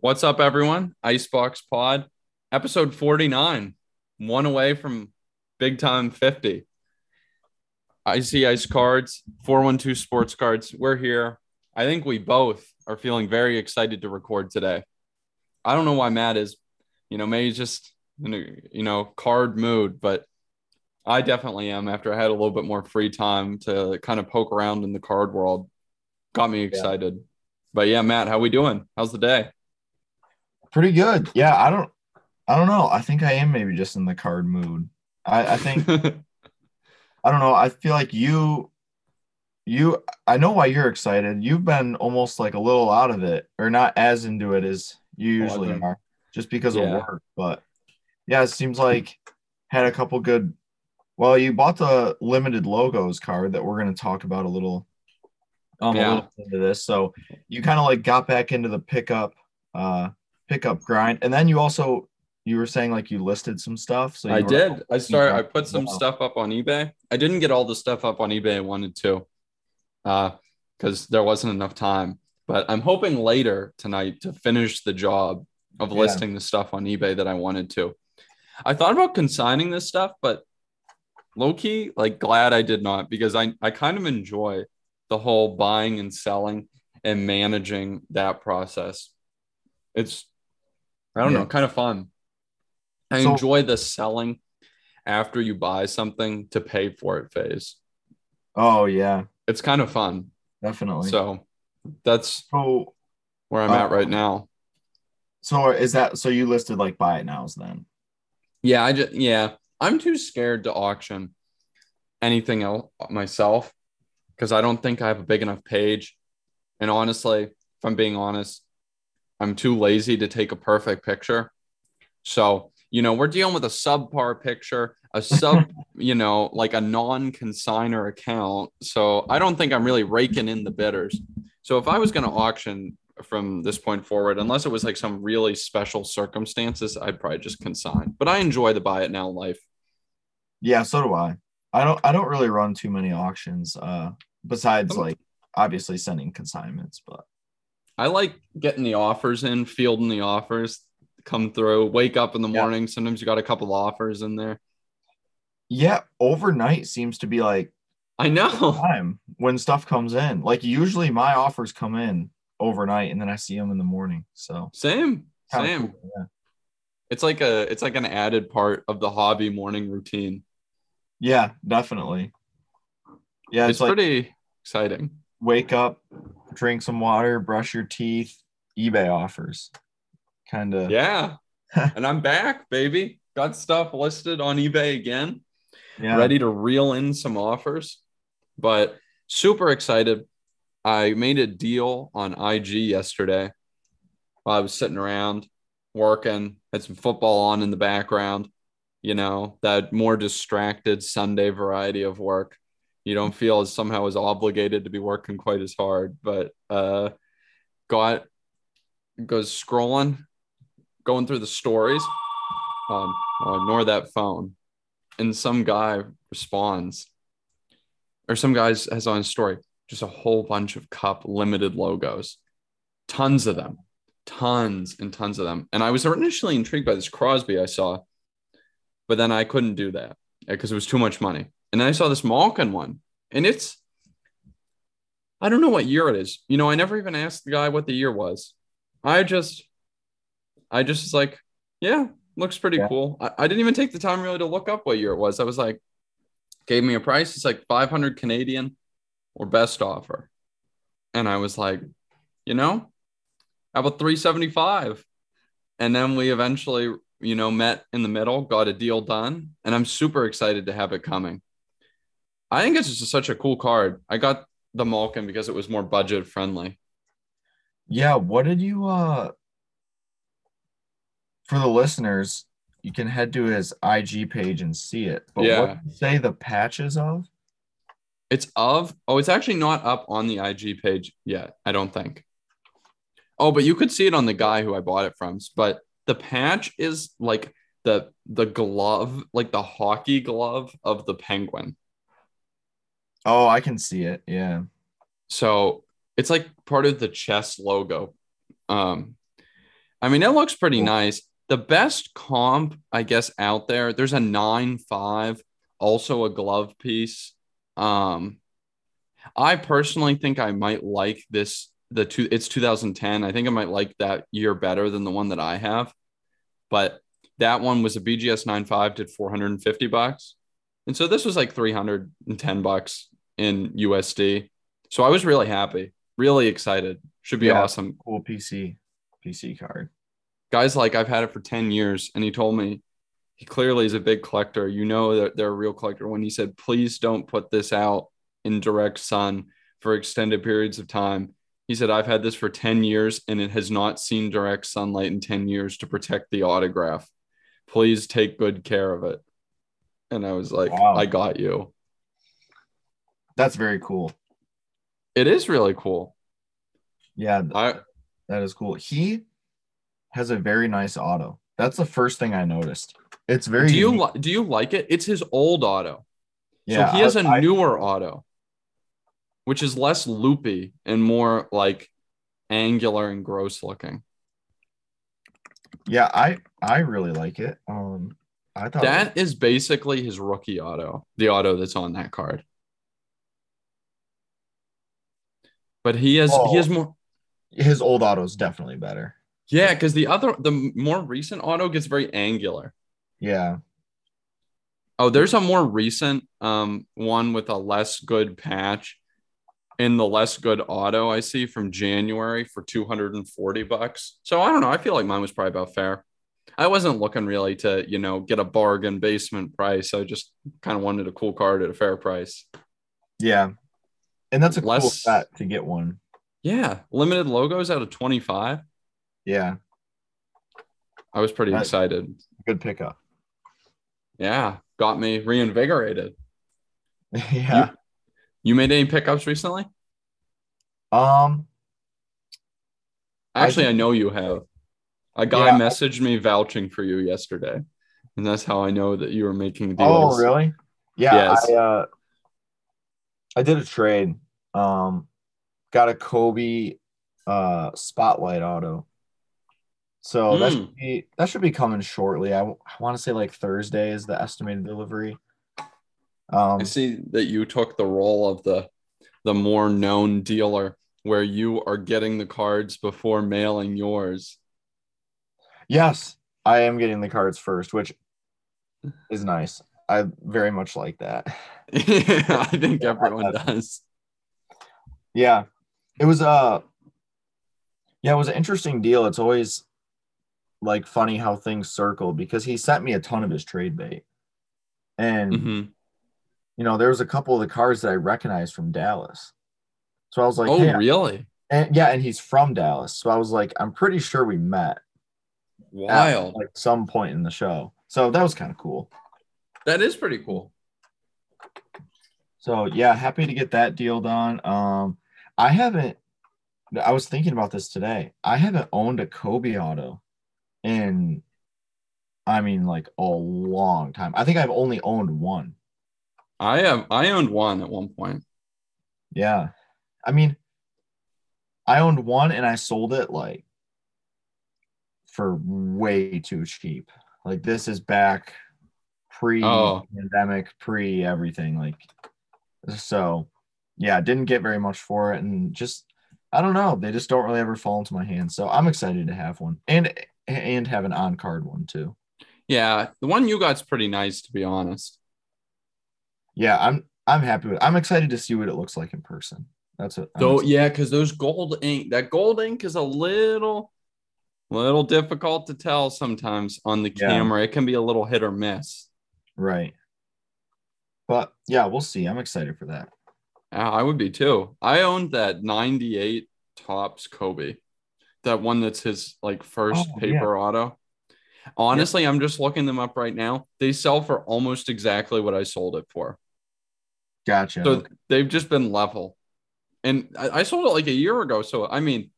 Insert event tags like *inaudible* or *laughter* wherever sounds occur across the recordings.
What's up, everyone? Icebox Pod, episode 49, one away from big time 50. Icy Ice Cards, 412 Sports Cards. We're here. I think we both are feeling very excited to record today. I don't know why Matt is, you know, maybe just in a, you know, card mood, but I definitely am after I had a little bit more free time to kind of poke around in the card world. Got me excited. Yeah. But yeah, Matt, how we doing? How's the day? Pretty good. Yeah, I don't I don't know. I think I am maybe just in the card mood. I, I think *laughs* I don't know. I feel like you you I know why you're excited. You've been almost like a little out of it or not as into it as you usually oh, are just because yeah. of work. But yeah, it seems like had a couple good well, you bought the limited logos card that we're going to talk about a little um yeah. a little into this. So you kind of like got back into the pickup uh pickup grind and then you also you were saying like you listed some stuff. So I did. I started. I put some stuff up on eBay. I didn't get all the stuff up on eBay I wanted to, uh, because there wasn't enough time. But I'm hoping later tonight to finish the job of yeah. listing the stuff on eBay that I wanted to. I thought about consigning this stuff, but low key, like glad I did not because I I kind of enjoy the whole buying and selling and managing that process. It's I don't yeah. know, kind of fun. I so, enjoy the selling after you buy something to pay for it phase. Oh yeah. It's kind of fun. Definitely. So that's so, where I'm uh, at right now. So is that so you listed like buy it nows then? Yeah, I just yeah. I'm too scared to auction anything else myself because I don't think I have a big enough page. And honestly, if I'm being honest, I'm too lazy to take a perfect picture. So you know, we're dealing with a subpar picture, a sub, *laughs* you know, like a non consigner account. So I don't think I'm really raking in the bidders. So if I was going to auction from this point forward, unless it was like some really special circumstances, I'd probably just consign. But I enjoy the buy it now life. Yeah, so do I. I don't I don't really run too many auctions uh besides like obviously sending consignments, but I like getting the offers in, fielding the offers come through, wake up in the morning. Yeah. Sometimes you got a couple offers in there. Yeah, overnight seems to be like I know time when stuff comes in. Like usually my offers come in overnight and then I see them in the morning. So same, same. Cool, yeah. It's like a it's like an added part of the hobby morning routine. Yeah, definitely. Yeah, it's, it's like pretty exciting. Wake up, drink some water, brush your teeth, eBay offers kind of. Yeah. *laughs* and I'm back, baby. Got stuff listed on eBay again. Yeah. Ready to reel in some offers, but super excited. I made a deal on IG yesterday while I was sitting around working, had some football on in the background, you know, that more distracted Sunday variety of work. You don't feel as somehow as obligated to be working quite as hard, but uh got goes scrolling going through the stories. Um, I'll ignore that phone. And some guy responds, or some guys has on a story, just a whole bunch of cup limited logos, tons of them, tons and tons of them. And I was initially intrigued by this Crosby I saw, but then I couldn't do that because it was too much money. And then I saw this Malkin one, and it's, I don't know what year it is. You know, I never even asked the guy what the year was. I just I just was like, yeah, looks pretty yeah. cool. I, I, didn't even take the time really to look up what year it was. I was like, gave me a price. It's like 500 Canadian or best offer. And I was like, you know, how about 375? And then we eventually, you know, met in the middle, got a deal done. And I'm super excited to have it coming. I think it's just such a cool card. I got the Malkin because it was more budget friendly. Yeah. What did you, uh, for the listeners, you can head to his IG page and see it. But yeah. what say the patches of? It's of oh, it's actually not up on the IG page yet, I don't think. Oh, but you could see it on the guy who I bought it from. But the patch is like the the glove, like the hockey glove of the penguin. Oh, I can see it. Yeah. So it's like part of the chess logo. Um, I mean, it looks pretty nice. The best comp, I guess, out there, there's a 9 5, also a glove piece. Um, I personally think I might like this. The two, it's 2010. I think I might like that year better than the one that I have. But that one was a BGS 9.5, did 450 bucks. And so this was like 310 bucks in USD. So I was really happy, really excited. Should be yeah, awesome. Cool PC, PC card. Guys like I've had it for 10 years, and he told me he clearly is a big collector. You know that they're a real collector when he said, please don't put this out in direct sun for extended periods of time. He said, I've had this for 10 years and it has not seen direct sunlight in 10 years to protect the autograph. Please take good care of it. And I was like, wow. I got you. That's very cool. It is really cool. Yeah, I, that is cool. He has a very nice auto. That's the first thing I noticed. It's very. Do you li- do you like it? It's his old auto. Yeah, so he has a I, newer auto, which is less loopy and more like angular and gross looking. Yeah, I I really like it. Um, I thought that is basically his rookie auto, the auto that's on that card. But he has oh, he has more. His old auto is definitely better. Yeah, because the other the more recent auto gets very angular. Yeah. Oh, there's a more recent um one with a less good patch in the less good auto I see from January for 240 bucks. So I don't know. I feel like mine was probably about fair. I wasn't looking really to, you know, get a bargain basement price. I just kind of wanted a cool card at a fair price. Yeah. And that's a less, cool set to get one. Yeah. Limited logos out of 25. Yeah. I was pretty that's excited. Good pickup. Yeah. Got me reinvigorated. *laughs* yeah. You, you made any pickups recently? Um actually I, I know you have. A guy yeah, messaged me vouching for you yesterday. And that's how I know that you were making deals. Oh, really? Yeah. Yes. I uh I did a trade. Um got a Kobe uh spotlight auto. So mm. that hmm. should be that should be coming shortly. I, I want to say like Thursday is the estimated delivery. Um, I see that you took the role of the the more known dealer, where you are getting the cards before mailing yours. Yes, I am getting the cards first, which is nice. I very much like that. *laughs* yeah, I think everyone does. Yeah, it was a uh, yeah, it was an interesting deal. It's always like funny how things circle because he sent me a ton of his trade bait, and mm-hmm you know, there was a couple of the cars that I recognized from Dallas. So I was like, Oh, hey, really? And yeah, and he's from Dallas. So I was like, I'm pretty sure we met. Wild. At, like some point in the show. So that was kind of cool. That is pretty cool. So yeah, happy to get that deal done. Um, I haven't. I was thinking about this today. I haven't owned a Kobe auto in, I mean, like a long time. I think I've only owned one. I have I owned one at one point. Yeah. I mean, I owned one and I sold it like for way too cheap. Like this is back pre pandemic, oh. pre everything. Like so yeah, didn't get very much for it and just I don't know. They just don't really ever fall into my hands. So I'm excited to have one and and have an on card one too. Yeah, the one you got's pretty nice to be honest yeah, I'm I'm happy with. It. I'm excited to see what it looks like in person. That's it. So yeah, because those gold ink, that gold ink is a little, little difficult to tell sometimes on the yeah. camera. It can be a little hit or miss. Right. But yeah, we'll see. I'm excited for that. I would be too. I owned that 98 Topps Kobe, that one that's his like first oh, paper yeah. auto. Honestly, yep. I'm just looking them up right now. They sell for almost exactly what I sold it for. Gotcha. So they've just been level. And I, I, sold it like a year ago. So I mean,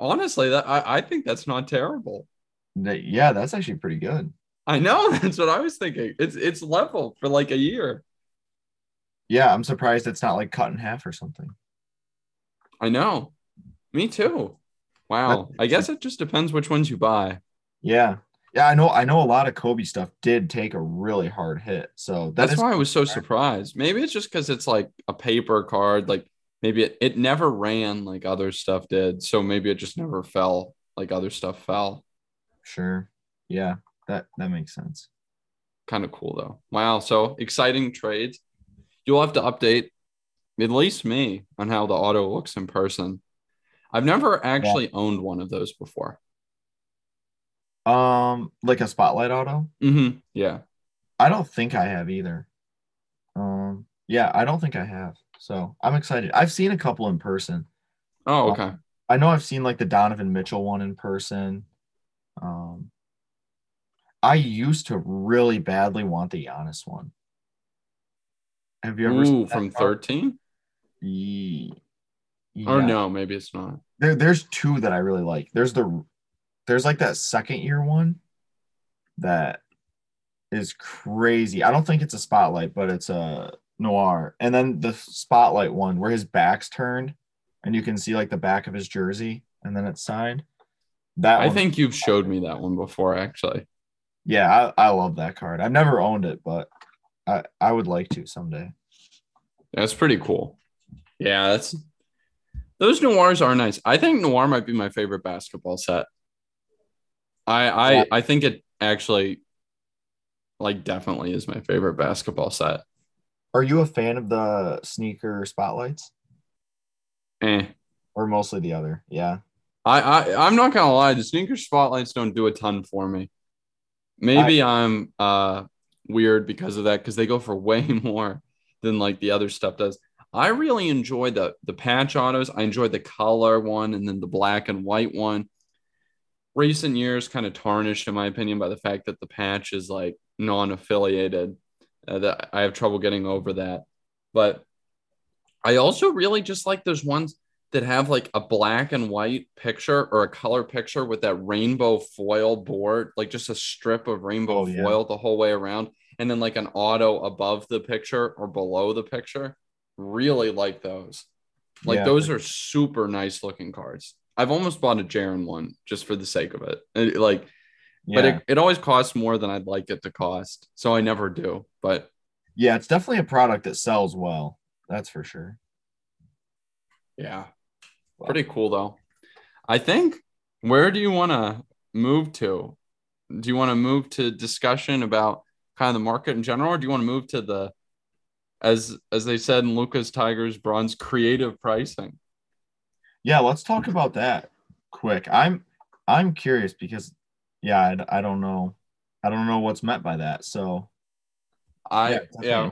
honestly, that I, I think that's not terrible. Yeah, that's actually pretty good. I know. *laughs* That's what I was thinking. It's it's level for like a year. Yeah, I'm surprised it's not like cut in half or something. I know. Me too. Wow. I guess it just depends which ones you buy. Yeah. Yeah, I know. I know a lot of Kobe stuff did take a really hard hit. So that that's why I was so surprised. Maybe it's just because it's like a paper card. Like maybe it, it never ran like other stuff did. So maybe it just never fell like other stuff fell. Sure. Yeah. That that makes sense. Kind of cool though. Wow. So exciting trades. You'll have to update at least me on how the auto looks in person. I've never actually yeah. owned one of those before. Um, like a spotlight auto. Mm-hmm. Yeah. I don't think I have either. Um, yeah, I don't think I have. So I'm excited. I've seen a couple in person. Oh, okay. Um, I know I've seen like the Donovan Mitchell one in person. Um, I used to really badly want the Giannis one. Have you ever Ooh, from 13? Yeah. Or no, maybe it's not. There, there's two that I really like. There's the there's like that second year one that is crazy. I don't think it's a spotlight, but it's a noir. And then the spotlight one where his back's turned and you can see like the back of his jersey and then it's signed. That I think you've showed me that one before, actually. Yeah, I, I love that card. I've never owned it, but I, I would like to someday. That's pretty cool. Yeah, that's those noirs are nice. I think noir might be my favorite basketball set. I I yeah. I think it actually like definitely is my favorite basketball set. Are you a fan of the sneaker spotlights? Eh. Or mostly the other, yeah. I, I I'm not gonna lie, the sneaker spotlights don't do a ton for me. Maybe I, am uh weird because of that, because they go for *laughs* way more than like the other stuff does. I really enjoy the the patch autos. I enjoyed the color one and then the black and white one recent years kind of tarnished in my opinion by the fact that the patch is like non-affiliated uh, that i have trouble getting over that but i also really just like those ones that have like a black and white picture or a color picture with that rainbow foil board like just a strip of rainbow oh, yeah. foil the whole way around and then like an auto above the picture or below the picture really like those like yeah. those are super nice looking cards I've almost bought a Jaren one just for the sake of it. it like, yeah. but it, it always costs more than I'd like it to cost. So I never do. But yeah, it's definitely a product that sells well. That's for sure. Yeah. Pretty cool though. I think where do you want to move to? Do you want to move to discussion about kind of the market in general, or do you want to move to the as as they said in Lucas Tigers bronze creative pricing? Yeah, let's talk about that quick. I'm I'm curious because yeah, I, I don't know. I don't know what's meant by that. So I yeah, yeah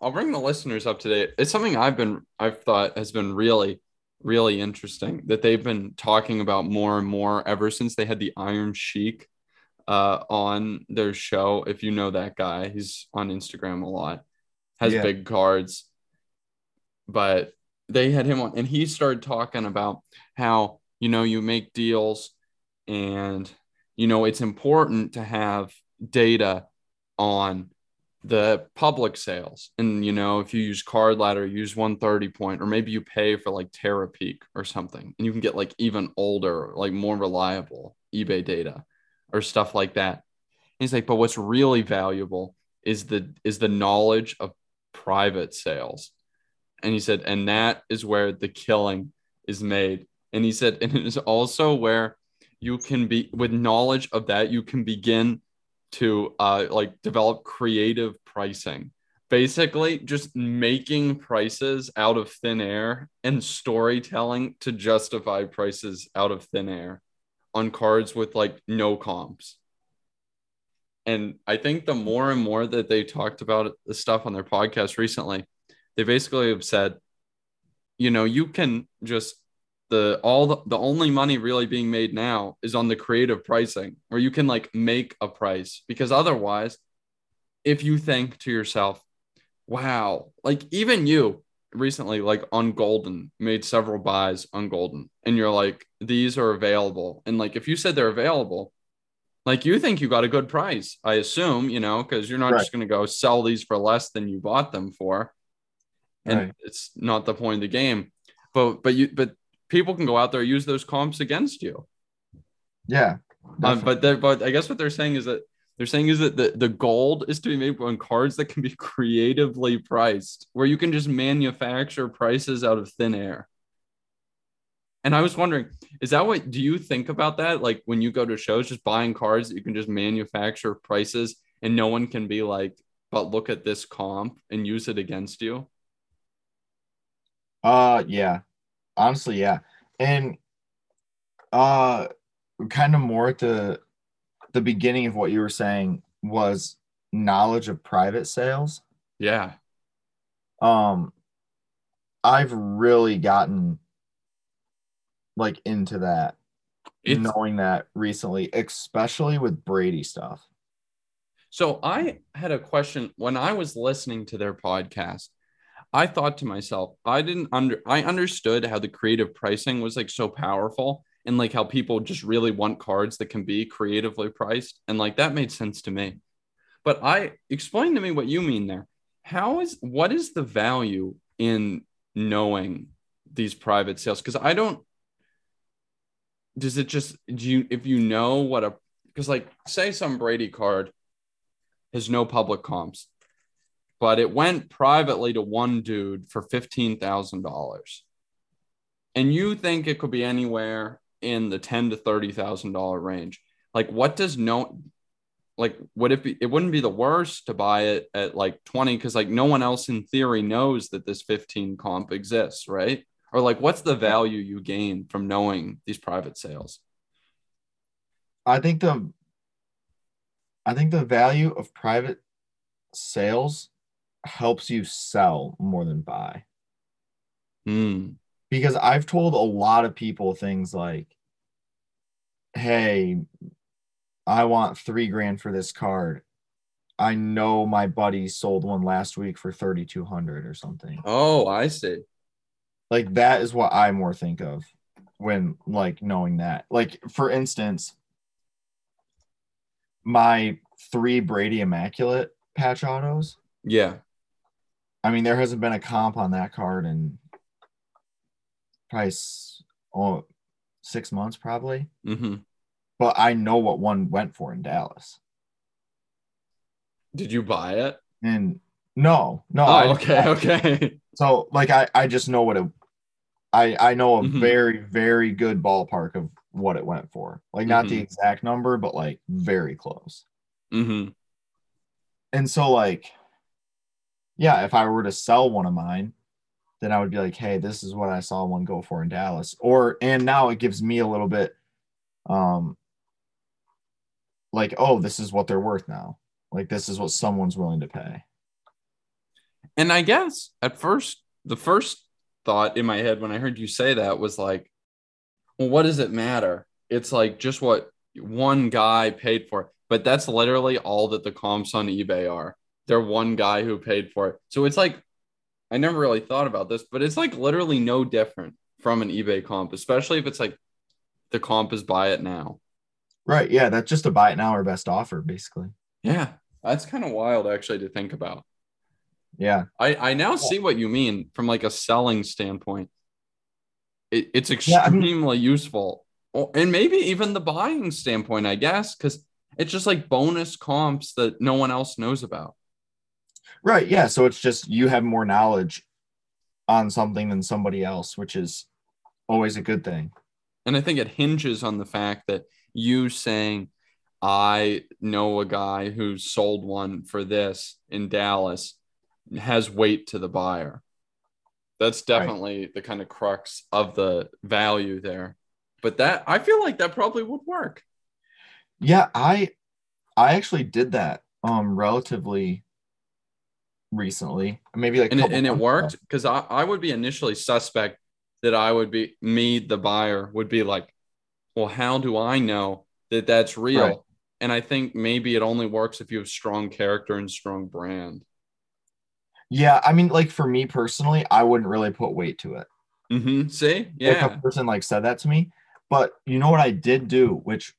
I'll bring the listeners up to date. It's something I've been I've thought has been really really interesting that they've been talking about more and more ever since they had the Iron Sheik uh, on their show. If you know that guy, he's on Instagram a lot, has yeah. big cards, but they had him on and he started talking about how you know you make deals and you know it's important to have data on the public sales and you know if you use card ladder use 130 point or maybe you pay for like Terapeak or something and you can get like even older like more reliable ebay data or stuff like that and he's like but what's really valuable is the is the knowledge of private sales and he said, and that is where the killing is made. And he said, and it is also where you can be with knowledge of that, you can begin to uh, like develop creative pricing. Basically, just making prices out of thin air and storytelling to justify prices out of thin air on cards with like no comps. And I think the more and more that they talked about the stuff on their podcast recently, they basically have said, you know, you can just the all the, the only money really being made now is on the creative pricing where you can like make a price because otherwise if you think to yourself wow like even you recently like on Goldin, made several buys on Goldin, and you're like these are available and like if you said they're available like you think you got a good price i assume you know because you're not right. just going to go sell these for less than you bought them for and right. it's not the point of the game. But but you but people can go out there use those comps against you. Yeah. Um, but but I guess what they're saying is that they're saying is that the, the gold is to be made on cards that can be *laughs* creatively priced, where you can just manufacture prices out of thin air. And I was wondering, is that what do you think about that? Like when you go to shows, just buying cards that you can just manufacture prices and no one can be like, but look at this comp and use it against you? Uh yeah. Honestly, yeah. And uh kind of more at the beginning of what you were saying was knowledge of private sales. Yeah. Um I've really gotten like into that it's, knowing that recently, especially with Brady stuff. So I had a question when I was listening to their podcast. I thought to myself, I didn't under I understood how the creative pricing was like so powerful and like how people just really want cards that can be creatively priced and like that made sense to me. But I explain to me what you mean there. How is what is the value in knowing these private sales because I don't does it just do you if you know what a because like say some Brady card has no public comps, but it went privately to one dude for fifteen thousand dollars, and you think it could be anywhere in the ten to thirty thousand dollar range. Like, what does no like would it be it wouldn't be the worst to buy it at like 20 because like no one else in theory knows that this 15 comp exists right or like what's the value you gain from knowing these private sales i think the i think the value of private sales helps you sell more than buy Hmm. Because i've told a lot of people things like hey i want three grand for this card i know my buddy sold one last week for 3200 or something oh i see like that is what I more think of when like knowing that. Like for instance, my three Brady Immaculate patch autos. Yeah. I mean, there hasn't been a comp on that card in price oh six months probably. Mm-hmm. But I know what one went for in Dallas. Did you buy it? And no, no. Oh, okay, *laughs* okay. So like I, I just know what it I I know a mm-hmm. very very good ballpark of what it went for. Like not mm-hmm. the exact number, but like very close. Mm-hmm. And so like, yeah, if I were to sell one of mine, then I would be like, hey, this is what I saw one go for in Dallas. Or and now it gives me a little bit, um, like oh, this is what they're worth now. Like this is what someone's willing to pay. And I guess at first, the first thought in my head when I heard you say that was like, well, what does it matter? It's like just what one guy paid for. But that's literally all that the comps on eBay are. They're one guy who paid for it. So it's like, I never really thought about this, but it's like literally no different from an eBay comp, especially if it's like the comp is buy it now. Right. Yeah. That's just a buy it now or best offer, basically. Yeah. That's kind of wild actually to think about. Yeah. I, I now see what you mean from like a selling standpoint. It, it's extremely yeah, I mean, useful. And maybe even the buying standpoint, I guess, because it's just like bonus comps that no one else knows about. Right. Yeah. So it's just you have more knowledge on something than somebody else, which is always a good thing. And I think it hinges on the fact that you saying, I know a guy who sold one for this in Dallas has weight to the buyer. That's definitely right. the kind of crux of the value there. But that I feel like that probably would work. Yeah, I I actually did that um relatively recently. Maybe like and it, and it worked because I, I would be initially suspect that I would be me, the buyer, would be like, well, how do I know that that's real? Right. And I think maybe it only works if you have strong character and strong brand. Yeah, I mean, like for me personally, I wouldn't really put weight to it. Mm-hmm. See, yeah, if a person like said that to me, but you know what I did do, which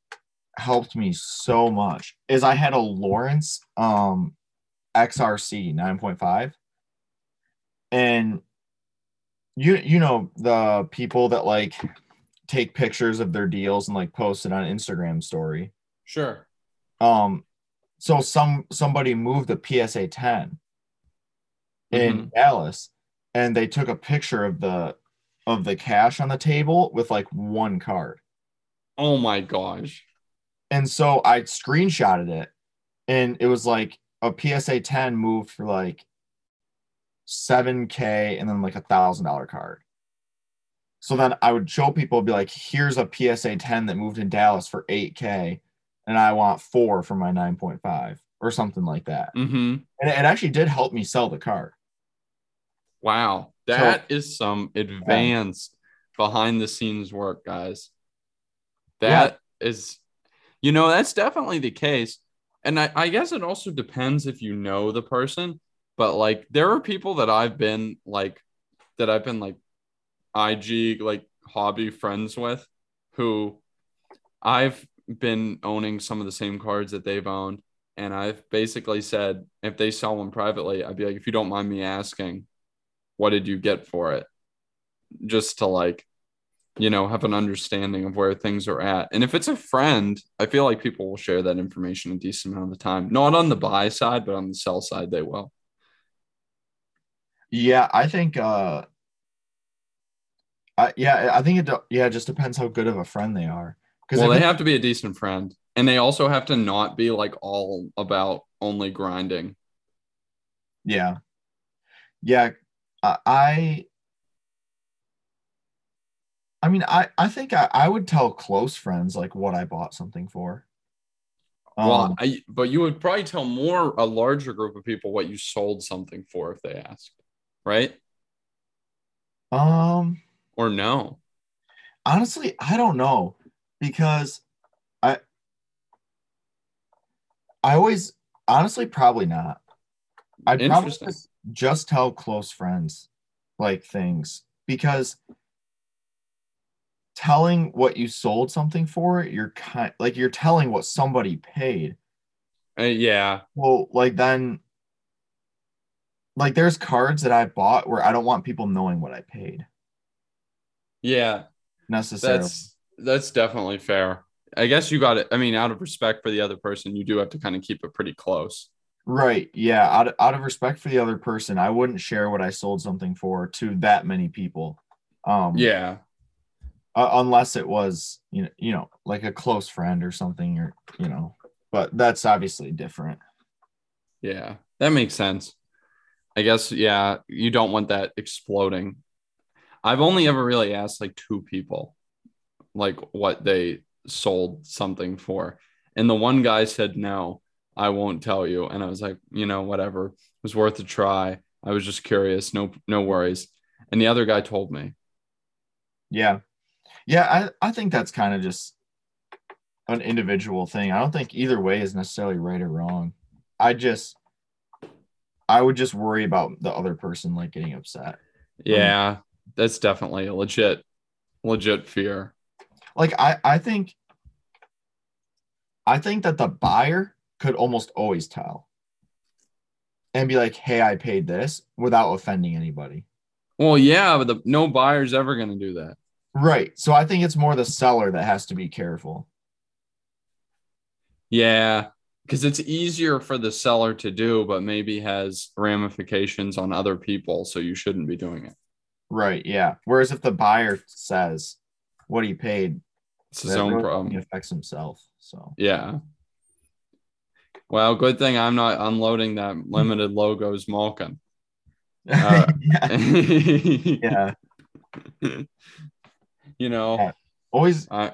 helped me so much, is I had a Lawrence um XRC 9.5, and you you know the people that like take pictures of their deals and like post it on Instagram story. Sure. Um so some somebody moved the PSA 10 in Mhm. Dallas and they took a picture of the of the cash on the table with like one card. Oh my gosh. And so I screenshotted it and it was like a PSA 10 moved for like 7k and then like a thousand dollar card. So then I would show people be like, here's a PSA 10 that moved in Dallas for 8k and I want four for my 9.5 or something like that. Mm-hmm. And it actually did help me sell the card. Wow. that is some advanced behind the scenes work, guys. That is, you know, that's definitely the case. And I, I guess it also depends if you know the person, but like there are people that I've been like, that I've been like IG, like hobby friends with who I've been owning some of the same cards that they've owned. And I've basically said, if they sell one privately, I'd be like, if you don't mind me asking, what did you get for it? Just to like, you know, have an understanding of where things are at. And if it's a friend, I feel like people will share that information a decent amount of the time. Not on the buy side, but on the sell side, they will. Yeah, I think uh I, yeah, I think it yeah, it just depends how good of a friend they are. Because well, they have to be a decent friend. And they also have to not be like all about only grinding. Yeah. Yeah. I I mean, I I think I, I would tell close friends like what I bought something for. Um, well, I, but you would probably tell more a larger group of people what you sold something for if they asked, right? Um, or no? Honestly, I don't know because I I always honestly probably not. I'd probably just, just tell close friends like things because telling what you sold something for, you're kind like you're telling what somebody paid. Uh, yeah. Well, like then like there's cards that I bought where I don't want people knowing what I paid. Yeah. Necessarily. That's that's definitely fair. I guess you got it. I mean, out of respect for the other person, you do have to kind of keep it pretty close. Right. Yeah. Out of, out of respect for the other person, I wouldn't share what I sold something for to that many people. Um, yeah uh, unless it was you know you know like a close friend or something or you know but that's obviously different. Yeah that makes sense. I guess yeah you don't want that exploding. I've only ever really asked like two people like what they sold something for and the one guy said no i won't tell you and i was like you know whatever. It was worth a try. I was just curious. No no worries. And the other guy told me. Yeah yeah, I, I think that's kind of just an individual thing. I don't think either way is necessarily right or wrong. I just I would just worry about the other person like getting upset. Yeah, um, that's definitely a legit legit fear. Like I I think I think that the buyer could almost always tell and be like, "Hey, I paid this," without offending anybody. Well, yeah, but the, no buyer's ever going to do that. Right. So I think it's more the seller that has to be careful. Yeah, because it's easier for the seller to do, but maybe has ramifications on other people. So you shouldn't be doing it. Right. Yeah. Whereas if the buyer says what he paid, it's his own really problem. He affects himself. So yeah. Well, good thing I'm not unloading that *laughs* limited logos Malkin. *laughs* Uh, yeah. *laughs* yeah. You know, yeah. always. Uh,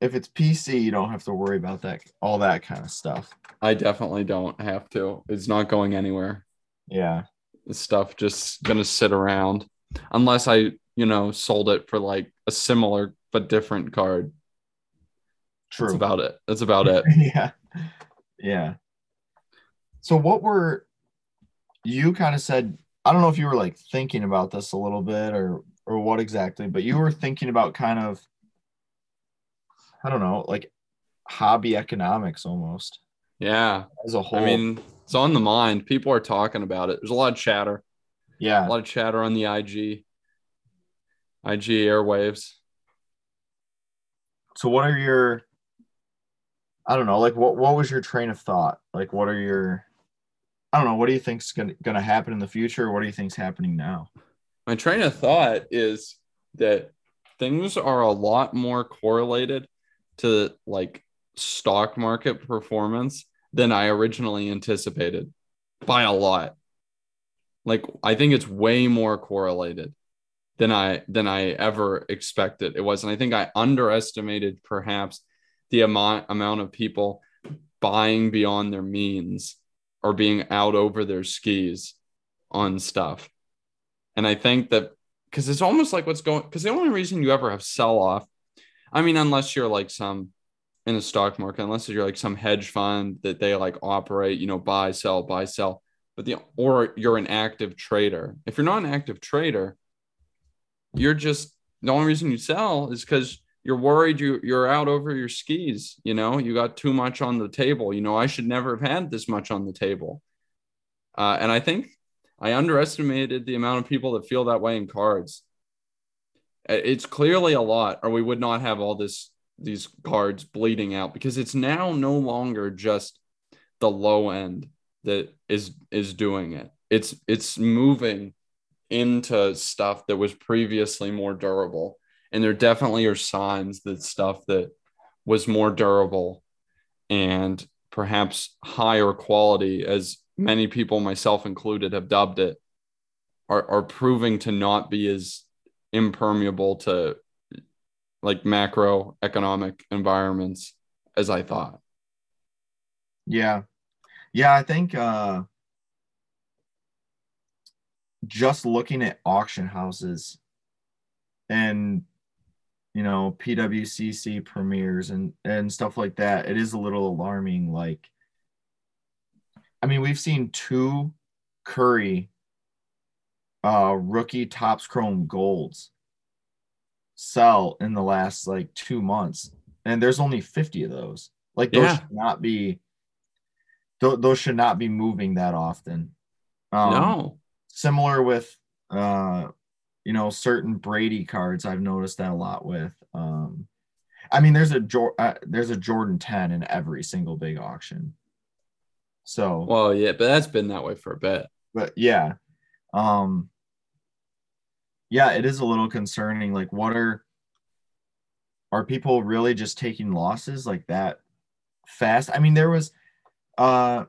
if it's PC, you don't have to worry about that, all that kind of stuff. I definitely don't have to. It's not going anywhere. Yeah. The stuff just gonna sit around unless I, you know, sold it for like a similar but different card. True. That's about it. That's about it. *laughs* yeah. Yeah. So what were you kind of said I don't know if you were like thinking about this a little bit or or what exactly, but you were thinking about kind of, I don't know, like hobby economics almost. Yeah. As a whole. I mean, it's on the mind. People are talking about it. There's a lot of chatter. Yeah. A lot of chatter on the IG. IG Airwaves. So what are your I don't know, like what what was your train of thought? Like what are your I don't know, what do you think's gonna gonna happen in the future? What do you think's happening now? My train of thought is that things are a lot more correlated to like stock market performance than I originally anticipated by a lot. Like I think it's way more correlated than I than I ever expected it was. And I think I underestimated perhaps the amount amount of people buying beyond their means or being out over their skis on stuff. And I think that because it's almost like what's going because the only reason you ever have sell off, I mean, unless you're like some in the stock market, unless you're like some hedge fund that they like operate, you know, buy, sell, buy, sell. But the or you're an active trader. If you're not an active trader, you're just the only reason you sell is because you're worried you you're out over your skis you know you got too much on the table you know i should never have had this much on the table uh, and i think i underestimated the amount of people that feel that way in cards. It's clearly a lot or we would not have all this these cards bleeding out because it's now no longer just the low end that is is doing it. It's it's moving into stuff that was previously more durable. And there definitely are signs that stuff that was more durable and perhaps higher quality as many people myself included have dubbed it are, are proving to not be as impermeable to like macroeconomic environments as i thought. Yeah. Yeah i think uh just looking at auction houses and you know pwcc premieres and and stuff like that it is a little alarming like i mean we've seen two curry uh rookie Topps chrome golds sell in the last like two months and there's only 50 of those like those yeah. should not be th- those should not be moving that often um, no similar with uh you know certain Brady cards. I've noticed that a lot with. Um, I mean, there's a uh, there's a Jordan 10 in every single big auction. So well, yeah, but that's been that way for a bit. But yeah, um, yeah, it is a little concerning. Like, what are are people really just taking losses like that fast? I mean, there was uh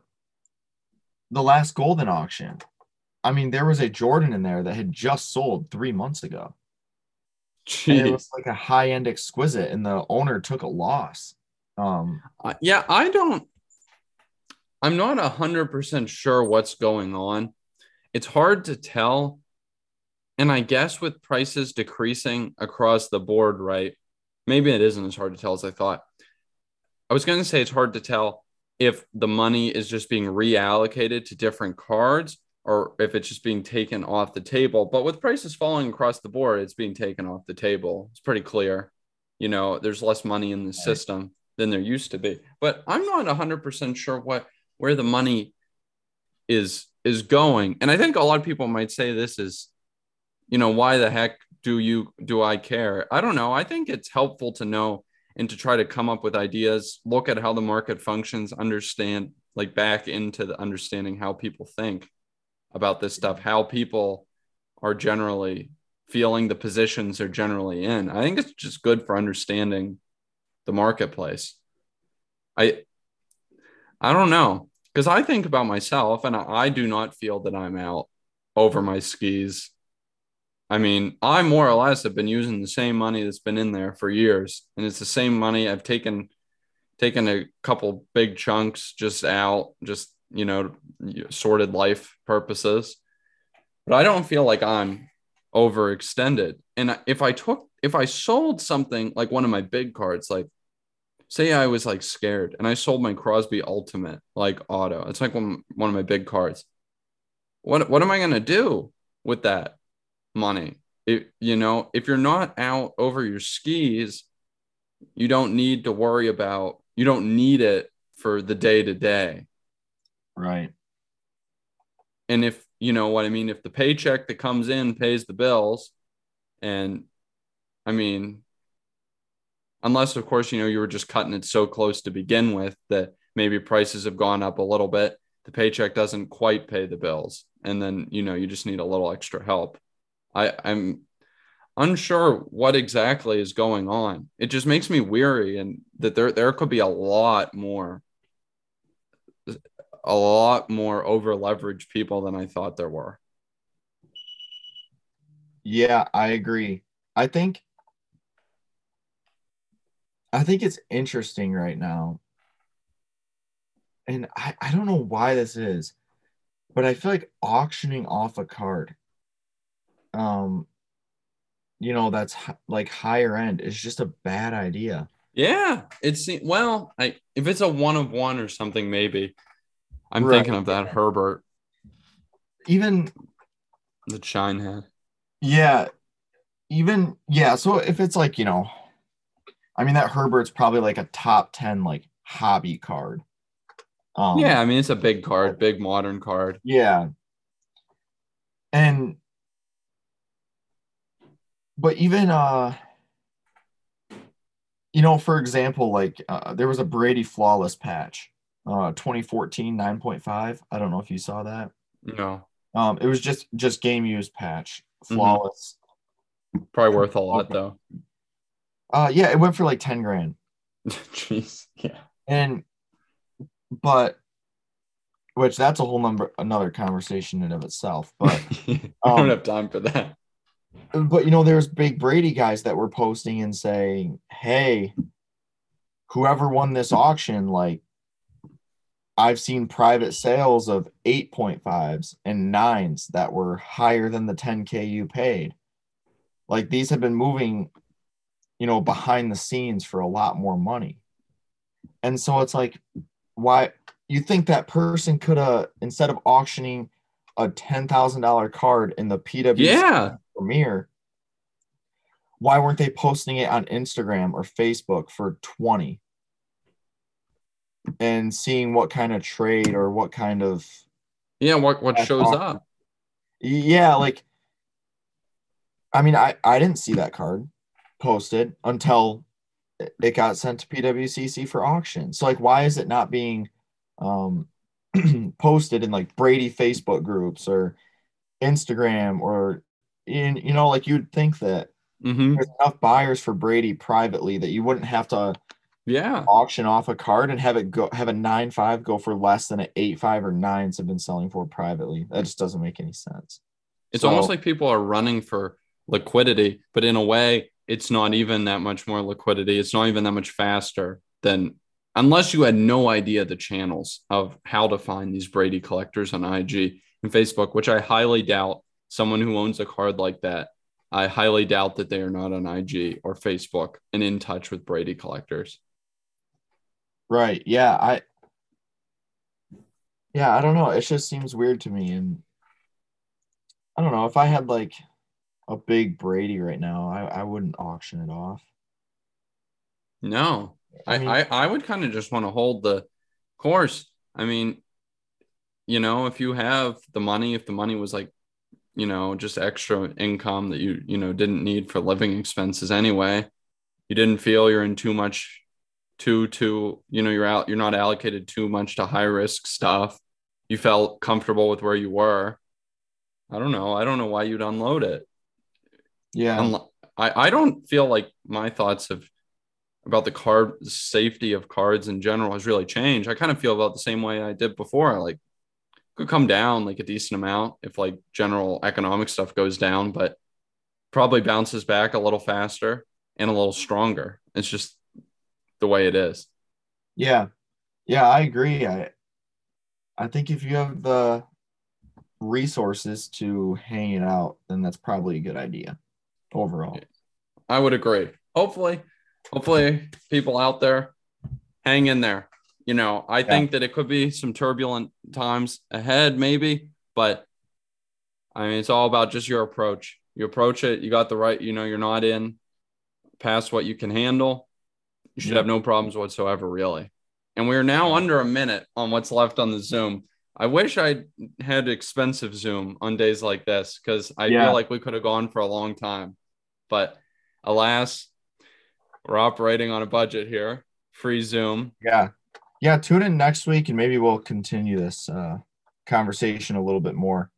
the last Goldin auction I mean, there was a Jordan in there that had just sold three months ago. It was like a high end exquisite, and the owner took a loss. Um, uh, yeah, I don't. I'm not a hundred percent sure what's going on. It's hard to tell, and I guess with prices decreasing across the board, right? Maybe it isn't as hard to tell as I thought. I was going to say it's hard to tell if the money is just being reallocated to different cards or if it's just being taken off the table. But with prices falling across the board, it's being taken off the table. It's pretty clear. You know, there's less money in the system than there used to be. But I'm not 100% sure what where the money is is going. And I think a lot of people might say this is you know, why the heck do you do I care? I don't know. I think it's helpful to know and to try to come up with ideas, look at how the market functions, understand like back into the understanding how people think about this stuff, how people are generally feeling the positions they're generally in. I think it's just good for understanding the marketplace. I I don't know because I think about myself and I, do not feel that I'm out over my skis. I mean, I more or less have been using the same money that's been in there for years, and it's the same money I've taken taken a couple big chunks just out, just you know, sorted life purposes. But I don't feel like I'm overextended. And if I took, if I sold something like one of my big cards, like say I was like scared and I sold my Crosby Ultimate like auto, it's like one, one of my big cards. What, what am I going to do with that money? If, you know, if you're not out over your skis, you don't need to worry about, you don't need it for the day to day Right. And if you know what I mean, if the paycheck that comes in pays the bills and I mean, unless of course you know you were just cutting it so close to begin with that maybe prices have gone up a little bit the paycheck doesn't quite pay the bills and then you know you just need a little extra help. I i'm unsure what exactly is going on. It just makes me weary and that there there could be a lot more a lot more over leveraged people than i thought there were. Yeah i agree. I think I think it's interesting right now. And I, I don't know why this is, but I feel like auctioning off a card, um, you know, that's like higher end is just a bad idea. Yeah, it's well, I if it's a one of one or something, maybe. I'm right. thinking of that Herbert. Even the shine head. Yeah. Even yeah, so if it's like, you know, I mean, that Herbert's probably like a top 10 like hobby card. Um, yeah, I mean, it's a big card, big modern card. Yeah. And, but even, uh, you know, for example, like uh, there was a Brady flawless patch, uh, 2014 9.5. I don't know if you saw that. No. Um, it was just just game use patch, mm-hmm. flawless. Mm-hmm. Probably worth a lot though. Uh, yeah, it went for like ten grand. *laughs* Jeez, yeah. And, but, which that's a whole number, another conversation in of itself. But *laughs* I um, don't have time for that. But you know, there's big Brady guys that were posting and saying, "Hey, whoever won this auction, like." I've seen private sales of 8.5s and 9s that were higher than the 10K you paid. Like these have been moving you know, behind the scenes for a lot more money. And so it's like, why you think that person could have instead of auctioning a ten thousand dollar card in the PWCC yeah. premiere, why weren't they posting it on Instagram or Facebook for 20 and seeing what kind of trade or what kind of yeah what what shows auction. up yeah like i mean i i didn't see that card posted until it got sent to PWCC for auction. So like, why is it not being um, *clears throat* posted in like Brady Facebook groups or Instagram or in you know like you'd think that mm-hmm. there's enough buyers for Brady privately that you wouldn't have to yeah auction off a card and have it go have a nine five go for less than an eight five or nines have been selling for privately. That just doesn't make any sense. It's so, almost like people are running for liquidity, but in a way, it's not even that much more liquidity. It's not even that much faster than unless you had no idea the channels of how to find these Brady collectors on IG and Facebook, which I highly doubt someone who owns a card like that. I highly doubt that they are not on IG or Facebook and in touch with Brady collectors. Right. Yeah. I, yeah, I don't know. It just seems weird to me. And I don't know if I had like a big Brady right now, I, I wouldn't auction it off. No, I, mean, I, I would kind of just want to hold the course. I mean, you know, if you have the money, if the money was like, you know, just extra income that you, you know, didn't need for living expenses anyway, you didn't feel you're in too much, too, too, you know, you're out, you're not allocated too much to high risk stuff. You felt comfortable with where you were. I don't know. I don't know why you'd unload it. Yeah. I, I don't feel like my thoughts of about the card safety of cards in general has really changed. I kind of feel about the same way I did before. I Like could come down like a decent amount if like general economic stuff goes down, but probably bounces back a little faster and a little stronger. It's just the way it is. Yeah. Yeah, I agree. I I think if you have the resources to hang it out, then that's probably a good idea overall. I would agree. Hopefully, hopefully people out there hang in there. You know, I yeah. think that it could be some turbulent times ahead, maybe, but I mean, it's all about just your approach. You approach it, you got the right, you know, you're not in past what you can handle. You should yeah. have no problems whatsoever, really. And we're now under a minute on what's left on the Zoom. I wish I had expensive Zoom on days like this because I yeah. feel like we could have gone for a long time. But alas, we're operating on a budget here. Free Zoom. Yeah. Yeah. Tune in next week and maybe we'll continue this uh, conversation a little bit more.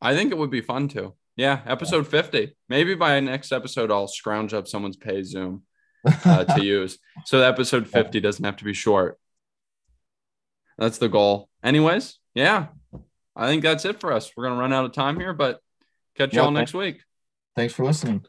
I think it would be fun to. Yeah. Episode 50. Maybe by next episode, I'll scrounge up someone's pay Zoom uh, *laughs* to use. So episode 50 doesn't have to be short. That's the goal. Anyways, yeah. I think that's it for us. We're going to run out of time here, but catch y'all next week. Thanks for listening.